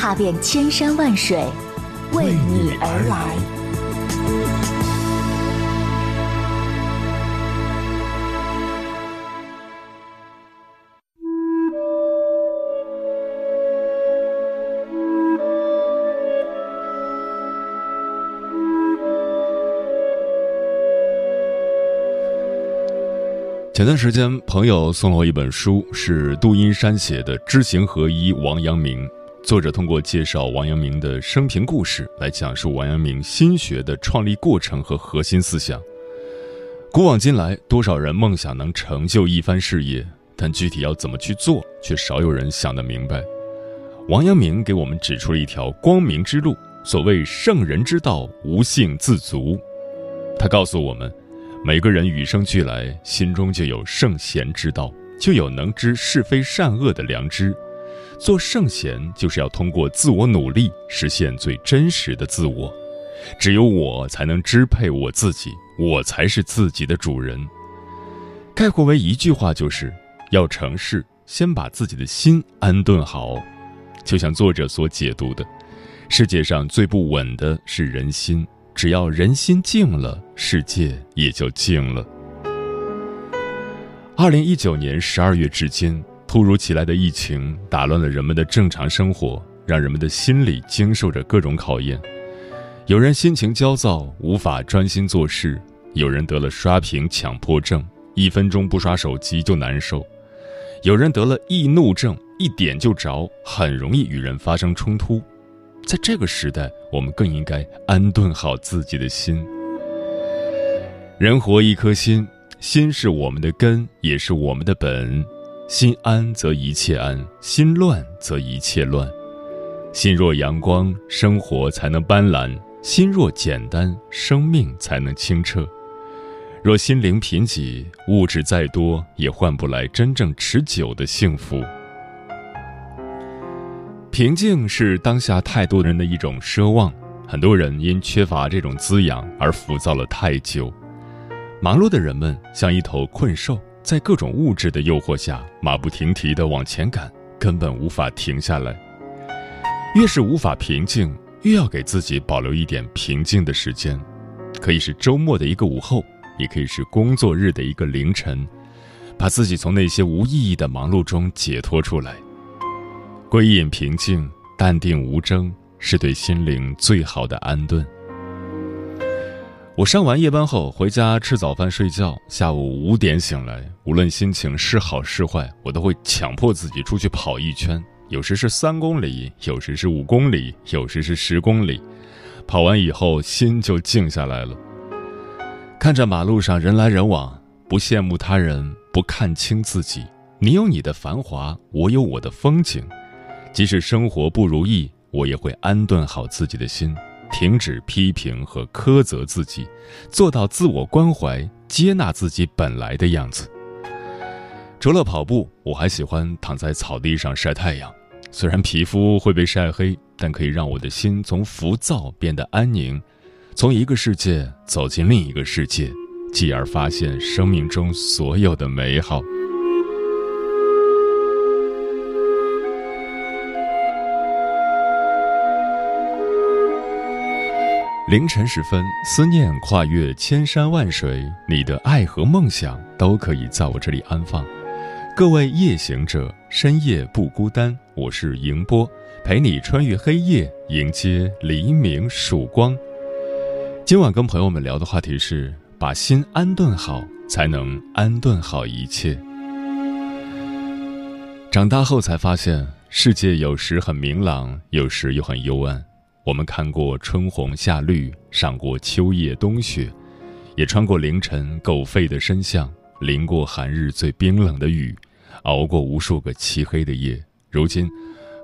踏遍千山万水，为你而来。前段时间，朋友送了我一本书，是杜英山写的《知行合一》，王阳明。作者通过介绍王阳明的生平故事，来讲述王阳明心学的创立过程和核心思想。古往今来，多少人梦想能成就一番事业，但具体要怎么去做，却少有人想得明白。王阳明给我们指出了一条光明之路。所谓圣人之道，无性自足。他告诉我们，每个人与生俱来，心中就有圣贤之道，就有能知是非善恶的良知。做圣贤就是要通过自我努力实现最真实的自我，只有我才能支配我自己，我才是自己的主人。概括为一句话，就是要成事先把自己的心安顿好。就像作者所解读的，世界上最不稳的是人心，只要人心静了，世界也就静了。二零一九年十二月至今。突如其来的疫情打乱了人们的正常生活，让人们的心里经受着各种考验。有人心情焦躁，无法专心做事；有人得了刷屏强迫症，一分钟不刷手机就难受；有人得了易怒症，一点就着，很容易与人发生冲突。在这个时代，我们更应该安顿好自己的心。人活一颗心，心是我们的根，也是我们的本。心安则一切安，心乱则一切乱。心若阳光，生活才能斑斓；心若简单，生命才能清澈。若心灵贫瘠，物质再多也换不来真正持久的幸福。平静是当下太多人的一种奢望，很多人因缺乏这种滋养而浮躁了太久。忙碌的人们像一头困兽。在各种物质的诱惑下，马不停蹄地往前赶，根本无法停下来。越是无法平静，越要给自己保留一点平静的时间，可以是周末的一个午后，也可以是工作日的一个凌晨，把自己从那些无意义的忙碌中解脱出来，归隐平静、淡定无争，是对心灵最好的安顿。我上完夜班后回家吃早饭睡觉，下午五点醒来，无论心情是好是坏，我都会强迫自己出去跑一圈，有时是三公里，有时是五公里，有时是十公里。跑完以后心就静下来了。看着马路上人来人往，不羡慕他人，不看清自己。你有你的繁华，我有我的风景。即使生活不如意，我也会安顿好自己的心。停止批评和苛责自己，做到自我关怀，接纳自己本来的样子。除了跑步，我还喜欢躺在草地上晒太阳，虽然皮肤会被晒黑，但可以让我的心从浮躁变得安宁，从一个世界走进另一个世界，继而发现生命中所有的美好。凌晨时分，思念跨越千山万水，你的爱和梦想都可以在我这里安放。各位夜行者，深夜不孤单。我是迎波，陪你穿越黑夜，迎接黎明曙光。今晚跟朋友们聊的话题是：把心安顿好，才能安顿好一切。长大后才发现，世界有时很明朗，有时又很幽暗。我们看过春红夏绿，赏过秋叶冬雪，也穿过凌晨狗吠的深巷，淋过寒日最冰冷的雨，熬过无数个漆黑的夜。如今，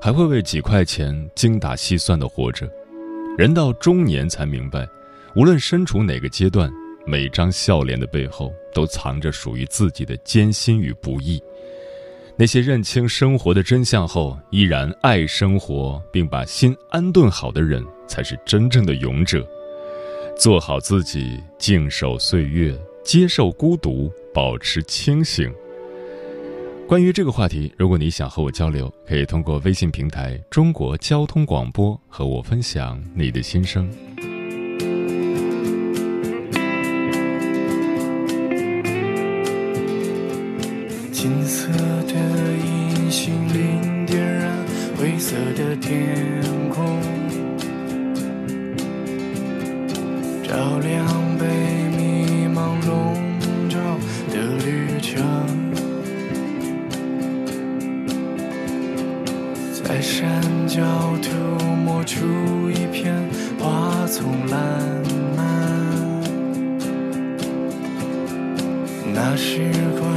还会为几块钱精打细算的活着。人到中年才明白，无论身处哪个阶段，每张笑脸的背后都藏着属于自己的艰辛与不易。那些认清生活的真相后，依然爱生活，并把心安顿好的人才是真正的勇者。做好自己，静守岁月，接受孤独，保持清醒。关于这个话题，如果你想和我交流，可以通过微信平台“中国交通广播”和我分享你的心声。金色的银杏林点燃灰色的天空，照亮被迷茫笼罩的旅程，在山脚涂抹出一片花丛烂漫，那光。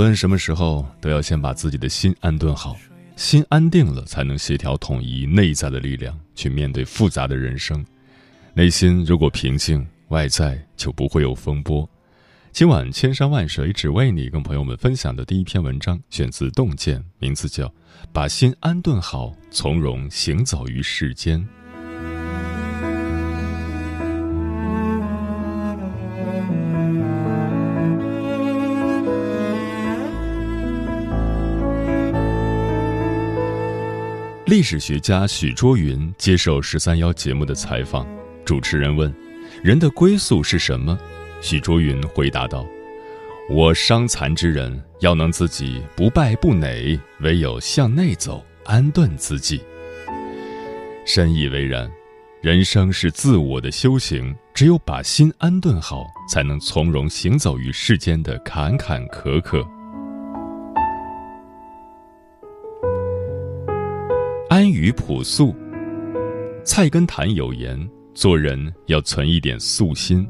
无论什么时候，都要先把自己的心安顿好，心安定了，才能协调统一内在的力量，去面对复杂的人生。内心如果平静，外在就不会有风波。今晚千山万水只为你，跟朋友们分享的第一篇文章，选自《洞见》，名字叫《把心安顿好，从容行走于世间》。历史学家许卓云接受《十三幺》节目的采访，主持人问：“人的归宿是什么？”许卓云回答道：“我伤残之人，要能自己不败不馁，唯有向内走，安顿自己。”深以为然，人生是自我的修行，只有把心安顿好，才能从容行走于世间的坎坎坷坷。与朴素，菜根谭有言：做人要存一点素心。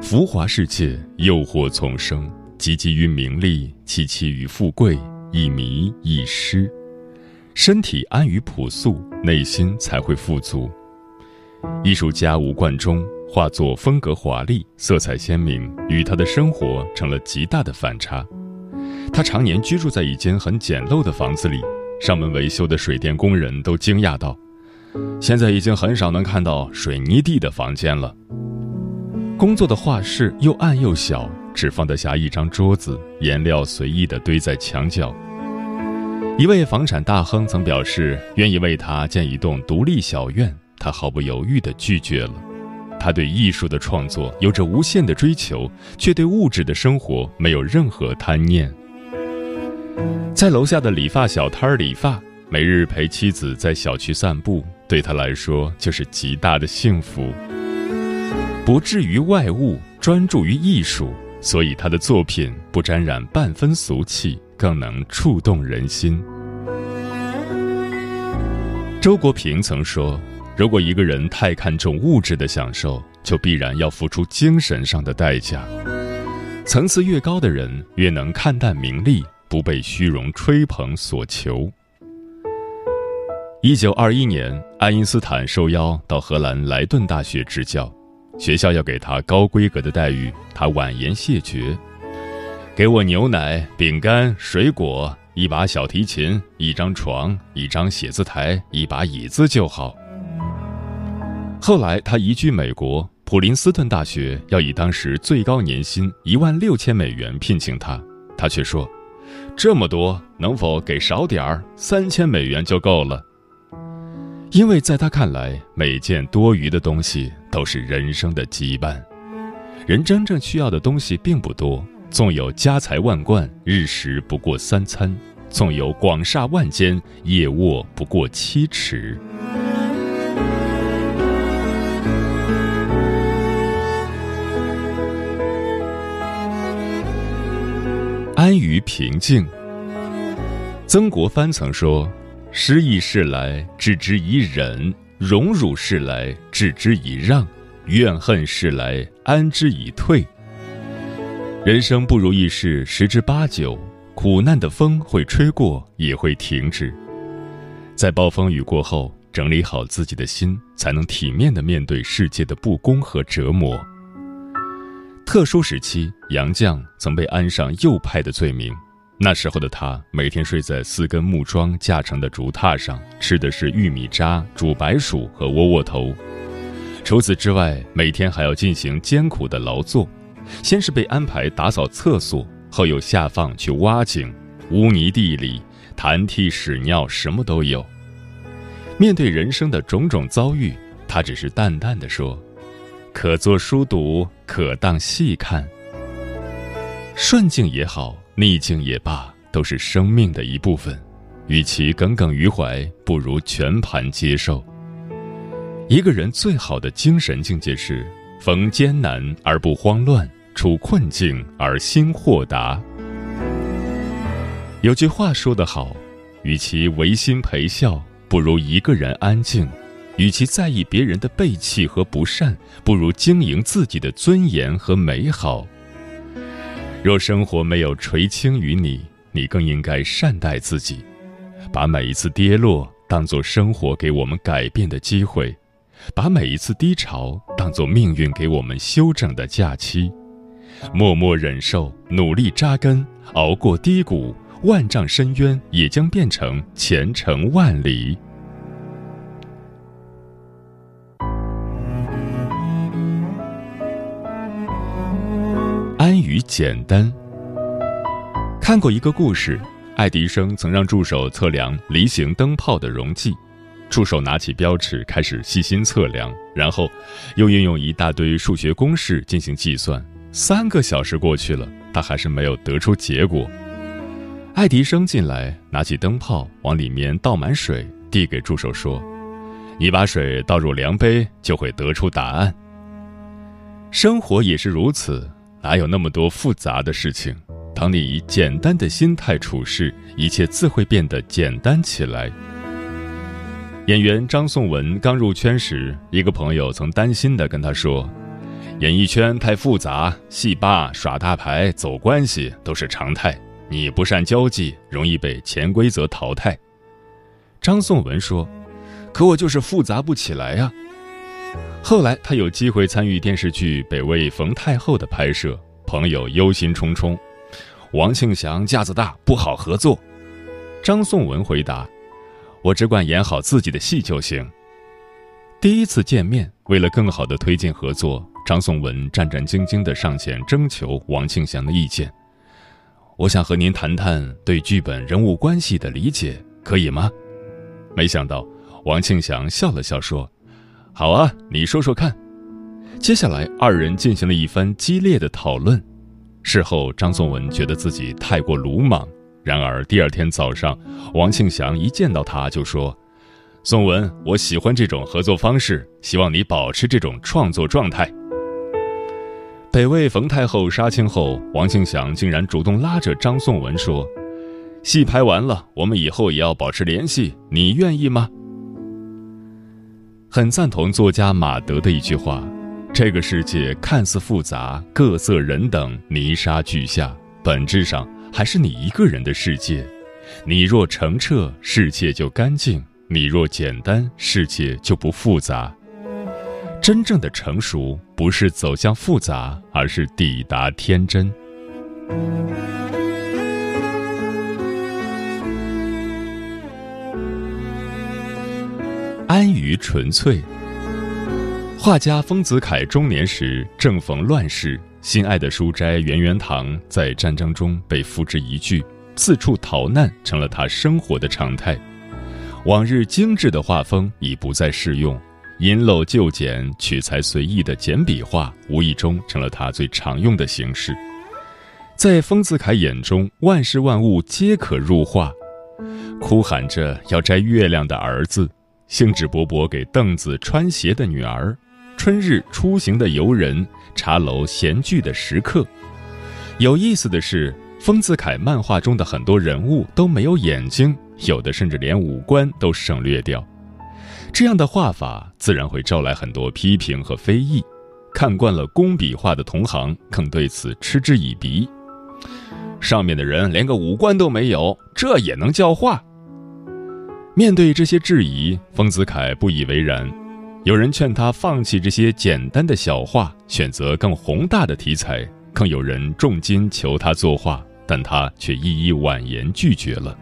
浮华世界，诱惑丛生，汲汲于名利，戚戚于富贵，一迷一失。身体安于朴素，内心才会富足。艺术家吴冠中画作风格华丽，色彩鲜明，与他的生活成了极大的反差。他常年居住在一间很简陋的房子里。上门维修的水电工人都惊讶道：“现在已经很少能看到水泥地的房间了。工作的画室又暗又小，只放得下一张桌子，颜料随意地堆在墙角。”一位房产大亨曾表示愿意为他建一栋独立小院，他毫不犹豫地拒绝了。他对艺术的创作有着无限的追求，却对物质的生活没有任何贪念。在楼下的理发小摊儿理发，每日陪妻子在小区散步，对他来说就是极大的幸福。不至于外物，专注于艺术，所以他的作品不沾染半分俗气，更能触动人心。周国平曾说：“如果一个人太看重物质的享受，就必然要付出精神上的代价。层次越高的人，越能看淡名利。”不被虚荣吹捧所求。一九二一年，爱因斯坦受邀到荷兰莱顿大学执教，学校要给他高规格的待遇，他婉言谢绝：“给我牛奶、饼干、水果，一把小提琴，一张床，一张写字台，一把椅子就好。”后来他移居美国，普林斯顿大学要以当时最高年薪一万六千美元聘请他，他却说。这么多，能否给少点儿？三千美元就够了。因为在他看来，每件多余的东西都是人生的羁绊。人真正需要的东西并不多。纵有家财万贯，日食不过三餐；纵有广厦万间，夜卧不过七尺。安于平静。曾国藩曾说：“失意事来，置之以忍；荣辱事来，置之以让；怨恨事来，安之以退。”人生不如意事十之八九，苦难的风会吹过，也会停止。在暴风雨过后，整理好自己的心，才能体面的面对世界的不公和折磨。特殊时期，杨绛曾被安上右派的罪名。那时候的他，每天睡在四根木桩架成的竹榻上，吃的是玉米渣、煮白薯和窝窝头。除此之外，每天还要进行艰苦的劳作。先是被安排打扫厕所，后又下放去挖井。污泥地里、痰涕屎尿，什么都有。面对人生的种种遭遇，他只是淡淡的说。可做书读，可当戏看。顺境也好，逆境也罢，都是生命的一部分。与其耿耿于怀，不如全盘接受。一个人最好的精神境界是：逢艰难而不慌乱，处困境而心豁达。有句话说得好：，与其违心陪笑，不如一个人安静。与其在意别人的背弃和不善，不如经营自己的尊严和美好。若生活没有垂青于你，你更应该善待自己，把每一次跌落当作生活给我们改变的机会，把每一次低潮当作命运给我们休整的假期，默默忍受，努力扎根，熬过低谷，万丈深渊也将变成前程万里。安于简单。看过一个故事，爱迪生曾让助手测量梨形灯泡的容积，助手拿起标尺开始细心测量，然后又运用一大堆数学公式进行计算。三个小时过去了，他还是没有得出结果。爱迪生进来，拿起灯泡往里面倒满水，递给助手说：“你把水倒入量杯，就会得出答案。”生活也是如此。哪有那么多复杂的事情？当你以简单的心态处事，一切自会变得简单起来。演员张颂文刚入圈时，一个朋友曾担心地跟他说：“演艺圈太复杂，戏霸耍大牌、走关系都是常态，你不善交际，容易被潜规则淘汰。”张颂文说：“可我就是复杂不起来呀。”后来他有机会参与电视剧《北魏冯太后》的拍摄，朋友忧心忡忡：“王庆祥架子大，不好合作。”张颂文回答：“我只管演好自己的戏就行。”第一次见面，为了更好地推进合作，张颂文战战兢兢地上前征求王庆祥的意见：“我想和您谈谈对剧本人物关系的理解，可以吗？”没想到，王庆祥笑了笑说。好啊，你说说看。接下来，二人进行了一番激烈的讨论。事后，张颂文觉得自己太过鲁莽。然而，第二天早上，王庆祥一见到他就说：“颂文，我喜欢这种合作方式，希望你保持这种创作状态。”北魏冯太后杀青后，王庆祥竟然主动拉着张颂文说：“戏拍完了，我们以后也要保持联系，你愿意吗？”很赞同作家马德的一句话：“这个世界看似复杂，各色人等泥沙俱下，本质上还是你一个人的世界。你若澄澈，世界就干净；你若简单，世界就不复杂。真正的成熟，不是走向复杂，而是抵达天真。”安于纯粹。画家丰子恺中年时正逢乱世，心爱的书斋圆圆堂在战争中被付之一炬，四处逃难成了他生活的常态。往日精致的画风已不再适用，因陋就简、取材随意的简笔画，无意中成了他最常用的形式。在丰子恺眼中，万事万物皆可入画。哭喊着要摘月亮的儿子。兴致勃勃给凳子穿鞋的女儿，春日出行的游人，茶楼闲聚的食客。有意思的是，丰子恺漫画中的很多人物都没有眼睛，有的甚至连五官都省略掉。这样的画法自然会招来很多批评和非议。看惯了工笔画的同行更对此嗤之以鼻。上面的人连个五官都没有，这也能叫画？面对这些质疑，丰子恺不以为然。有人劝他放弃这些简单的小画，选择更宏大的题材；更有人重金求他作画，但他却一一婉言拒绝了。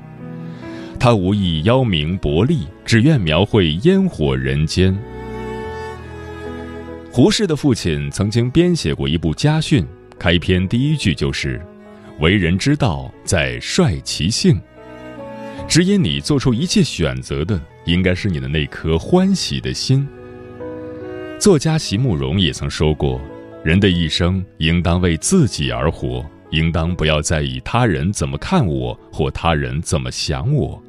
他无意邀名博利，只愿描绘烟火人间。胡适的父亲曾经编写过一部家训，开篇第一句就是：“为人之道，在率其性。”指引你做出一切选择的，应该是你的那颗欢喜的心。作家席慕容也曾说过：“人的一生应当为自己而活，应当不要在意他人怎么看我或他人怎么想我。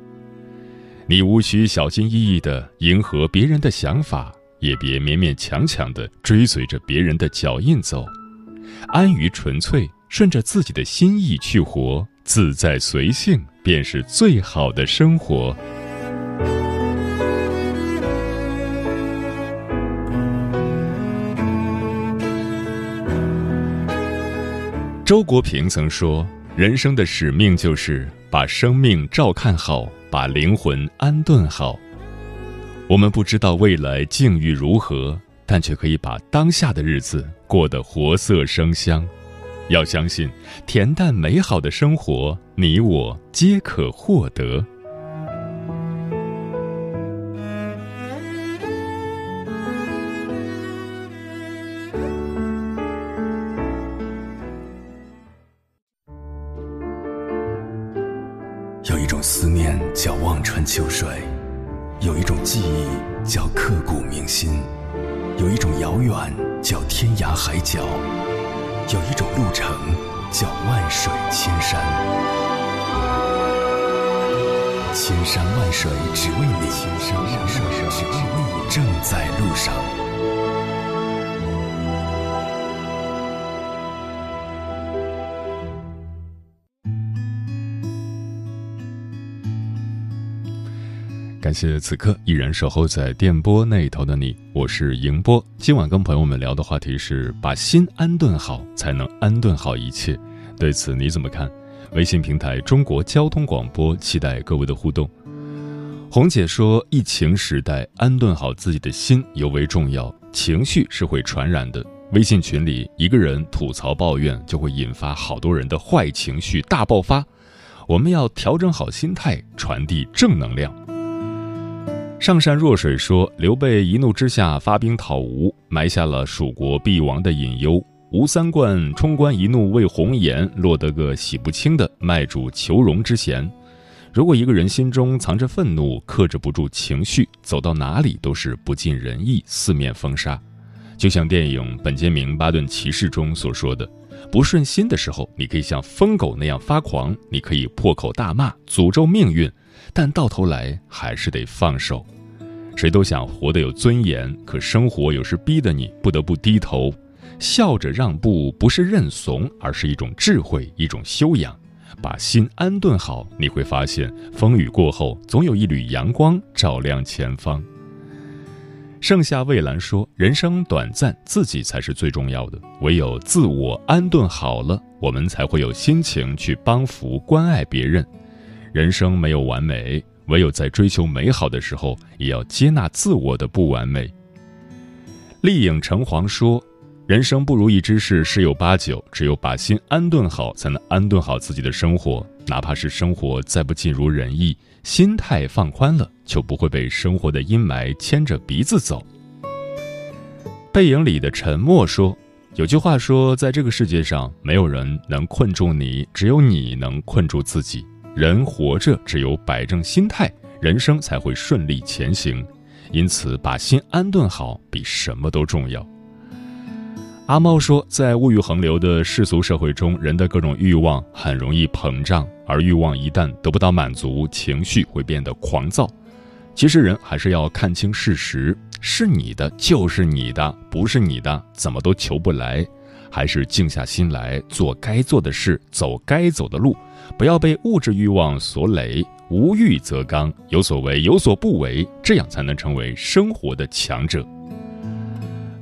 你无需小心翼翼地迎合别人的想法，也别勉勉强强地追随着别人的脚印走，安于纯粹，顺着自己的心意去活。”自在随性，便是最好的生活。周国平曾说：“人生的使命就是把生命照看好，把灵魂安顿好。”我们不知道未来境遇如何，但却可以把当下的日子过得活色生香。要相信，恬淡美好的生活，你我皆可获得。感谢此刻依然守候在电波那头的你，我是迎波。今晚跟朋友们聊的话题是：把心安顿好，才能安顿好一切。对此你怎么看？微信平台中国交通广播期待各位的互动。红姐说，疫情时代，安顿好自己的心尤为重要。情绪是会传染的，微信群里一个人吐槽抱怨，就会引发好多人的坏情绪大爆发。我们要调整好心态，传递正能量。上善若水说：“刘备一怒之下发兵讨吴，埋下了蜀国必亡的隐忧。吴三冠冲冠一怒为红颜，落得个洗不清的卖主求荣之嫌。如果一个人心中藏着愤怒，克制不住情绪，走到哪里都是不尽人意，四面风沙。就像电影《本杰明·巴顿骑士》中所说的，不顺心的时候，你可以像疯狗那样发狂，你可以破口大骂，诅咒命运。”但到头来还是得放手，谁都想活得有尊严，可生活有时逼得你不得不低头，笑着让步不是认怂，而是一种智慧，一种修养。把心安顿好，你会发现风雨过后总有一缕阳光照亮前方。盛夏蔚蓝说：“人生短暂，自己才是最重要的。唯有自我安顿好了，我们才会有心情去帮扶、关爱别人。”人生没有完美，唯有在追求美好的时候，也要接纳自我的不完美。丽影橙黄说：“人生不如意之事十有八九，只有把心安顿好，才能安顿好自己的生活。哪怕是生活再不尽如人意，心态放宽了，就不会被生活的阴霾牵着鼻子走。”背影里的沉默说：“有句话说，在这个世界上，没有人能困住你，只有你能困住自己。”人活着，只有摆正心态，人生才会顺利前行。因此，把心安顿好比什么都重要。阿茂说，在物欲横流的世俗社会中，人的各种欲望很容易膨胀，而欲望一旦得不到满足，情绪会变得狂躁。其实，人还是要看清事实：是你的就是你的，不是你的怎么都求不来。还是静下心来做该做的事，走该走的路。不要被物质欲望所累，无欲则刚，有所为，有所不为，这样才能成为生活的强者。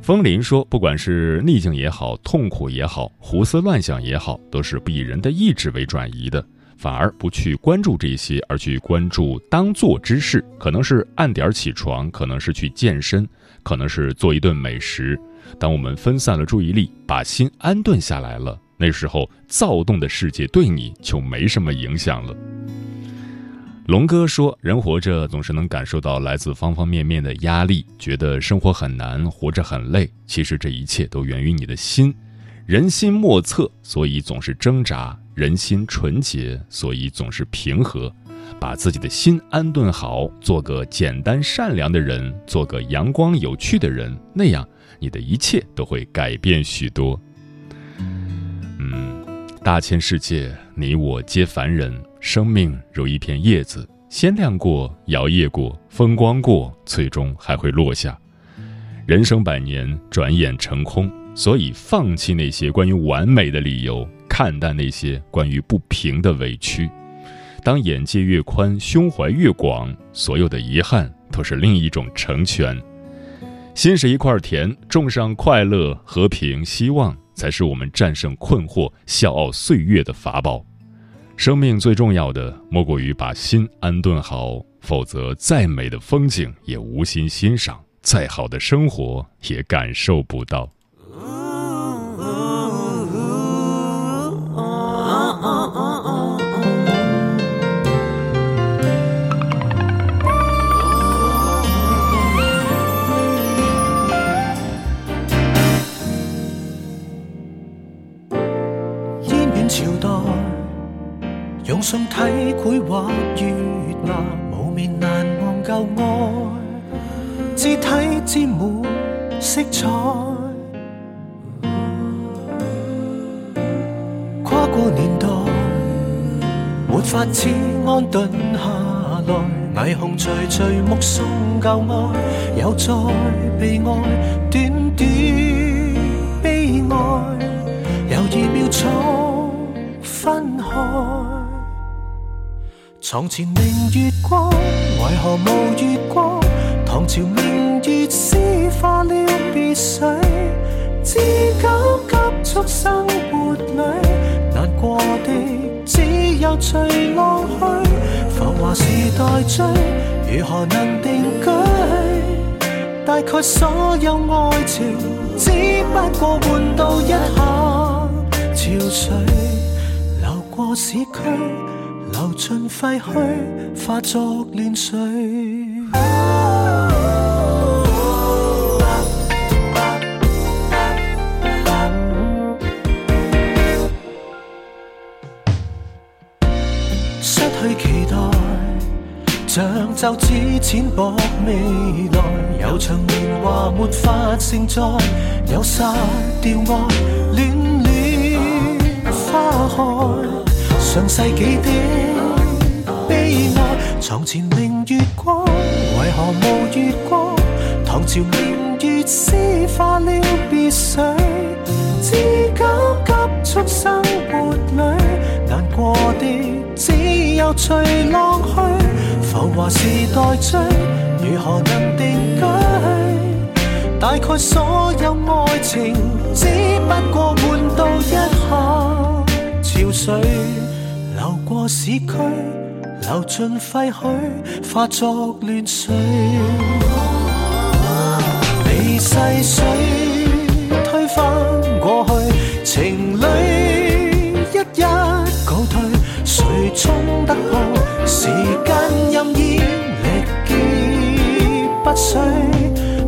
风林说，不管是逆境也好，痛苦也好，胡思乱想也好，都是不以人的意志为转移的，反而不去关注这些，而去关注当做之事，可能是按点儿起床，可能是去健身，可能是做一顿美食。当我们分散了注意力，把心安顿下来了。那时候躁动的世界对你就没什么影响了。龙哥说：“人活着总是能感受到来自方方面面的压力，觉得生活很难，活着很累。其实这一切都源于你的心。人心莫测，所以总是挣扎；人心纯洁，所以总是平和。把自己的心安顿好，做个简单善良的人，做个阳光有趣的人，那样你的一切都会改变许多。”大千世界，你我皆凡人，生命如一片叶子，鲜亮过，摇曳过，风光过，最终还会落下。人生百年，转眼成空，所以放弃那些关于完美的理由，看淡那些关于不平的委屈。当眼界越宽，胸怀越广，所有的遗憾都是另一种成全。心是一块田，种上快乐、和平、希望。才是我们战胜困惑、笑傲岁月的法宝。生命最重要的，莫过于把心安顿好，否则再美的风景也无心欣赏，再好的生活也感受不到。朝代用宋体绘画月牙，无眠难忘旧爱，肢体沾满色彩。跨过年代，没法子安顿下来，霓虹徐徐目送旧爱，又再被爱，短短悲哀，犹疑秒彩。分开，床前明月光，为何无月光？唐朝明月诗化了别绪，知今急促生活里，难过的只有随浪去。浮华时代追，如何能定居？大概所有爱情，只不过换到一下潮水。过市区，流进废墟，化作乱水。失去期待，像就此浅薄未来，有场年华没法胜载，有杀掉爱恋。开上世纪的悲哀，床前明月光，为何无月光？唐朝明月诗化了别绪，知交急促生活里，难过的只有随浪去，浮华时代追，如何能定居？大概所有爱情只不过换到一。水流过市区，流进废墟，化作乱水。被细水推翻过去，情侣一一告退。谁冲得破时间任意力竭不衰？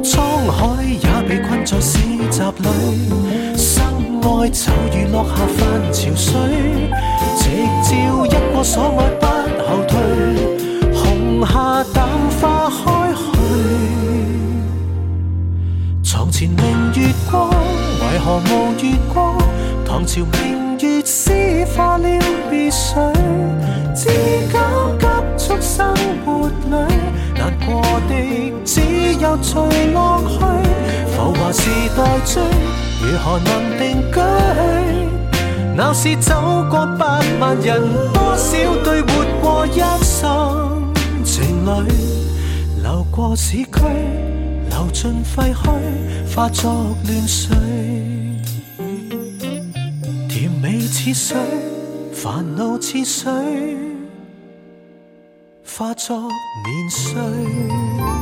沧海也被困在市集里。就如落下泛潮水，夕照一过所爱不后退。红霞淡，花开去。床前明月光，为何无月光？唐朝明月诗化了别水，至今急促生活里，难过的只有随落去。浮华时代追。如何能定居？闹市走过百万人，多少对活过一生情侣，流过市区，流进废墟，化作乱絮。甜美似水，烦恼似水，化作年岁。